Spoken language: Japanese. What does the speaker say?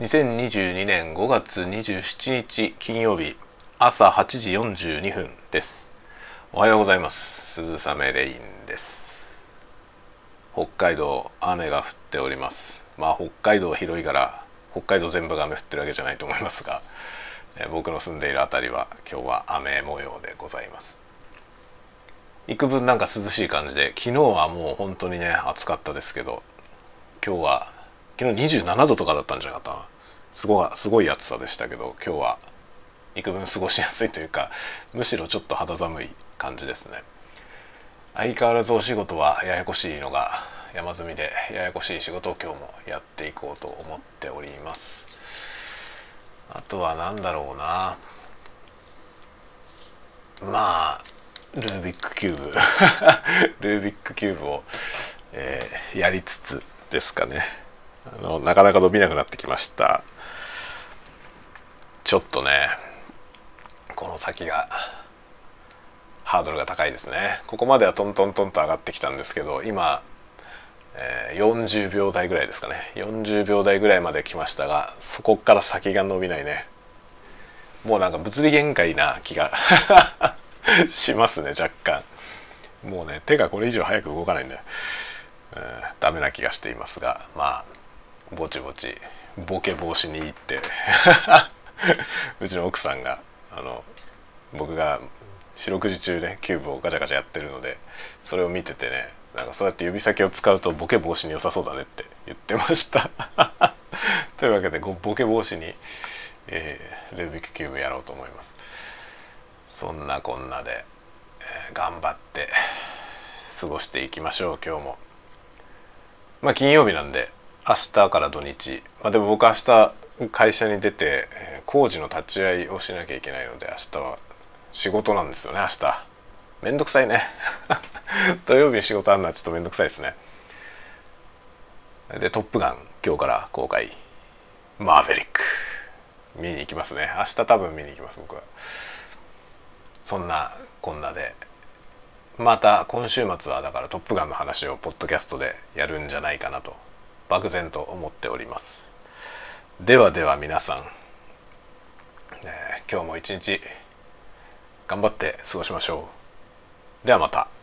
2022年5月27日金曜日朝8時42分です。おはようございます。鈴雨レインです。北海道雨が降っております。まあ北海道広いから北海道全部が雨降ってるわけじゃないと思いますが、僕の住んでいる辺りは今日は雨模様でございます。幾分なんか涼しい感じで昨日はもう本当にね暑かったですけど今日は昨日27度とかだったんじゃなかったな。すごすごい暑さでしたけど今日は。幾分過ごしやすいというかむしろちょっと肌寒い感じですね。相変わらずお仕事はややこしいのが山積みでややこしい仕事を今日もやっていこうと思っております。あとは何だろうな。まあルービックキューブ。ルービックキューブを、えー、やりつつですかね。あのなかなか伸びなくなってきました。ちょっとねこの先がハードルが高いですね。ここまではトントントンと上がってきたんですけど今、えー、40秒台ぐらいですかね。40秒台ぐらいまで来ましたがそこから先が伸びないね。もうなんか物理限界な気が しますね若干。もうね手がこれ以上早く動かないんで、えー、ダメな気がしていますがまあぼちぼちボケ防止にいいって。うちの奥さんがあの僕が四六時中ねキューブをガチャガチャやってるのでそれを見ててねなんかそうやって指先を使うとボケ防止に良さそうだねって言ってました。というわけでボケ防止に、えー、ルービックキューブやろうと思います。そんなこんなで、えー、頑張って過ごしていきましょう今日も。まあ金曜日なんで明日から土日。まあでも僕明日会社に出て工事の立ち会いをしなきゃいけないので明日は仕事なんですよね明日。めんどくさいね。土曜日に仕事あるのはちょっとめんどくさいですね。で「トップガン」今日から公開。マーヴェリック見に行きますね。明日多分見に行きます僕は。そんなこんなで。また今週末はだから「トップガン」の話をポッドキャストでやるんじゃないかなと。漠然と思っておりますではでは皆さん、えー、今日も一日頑張って過ごしましょうではまた。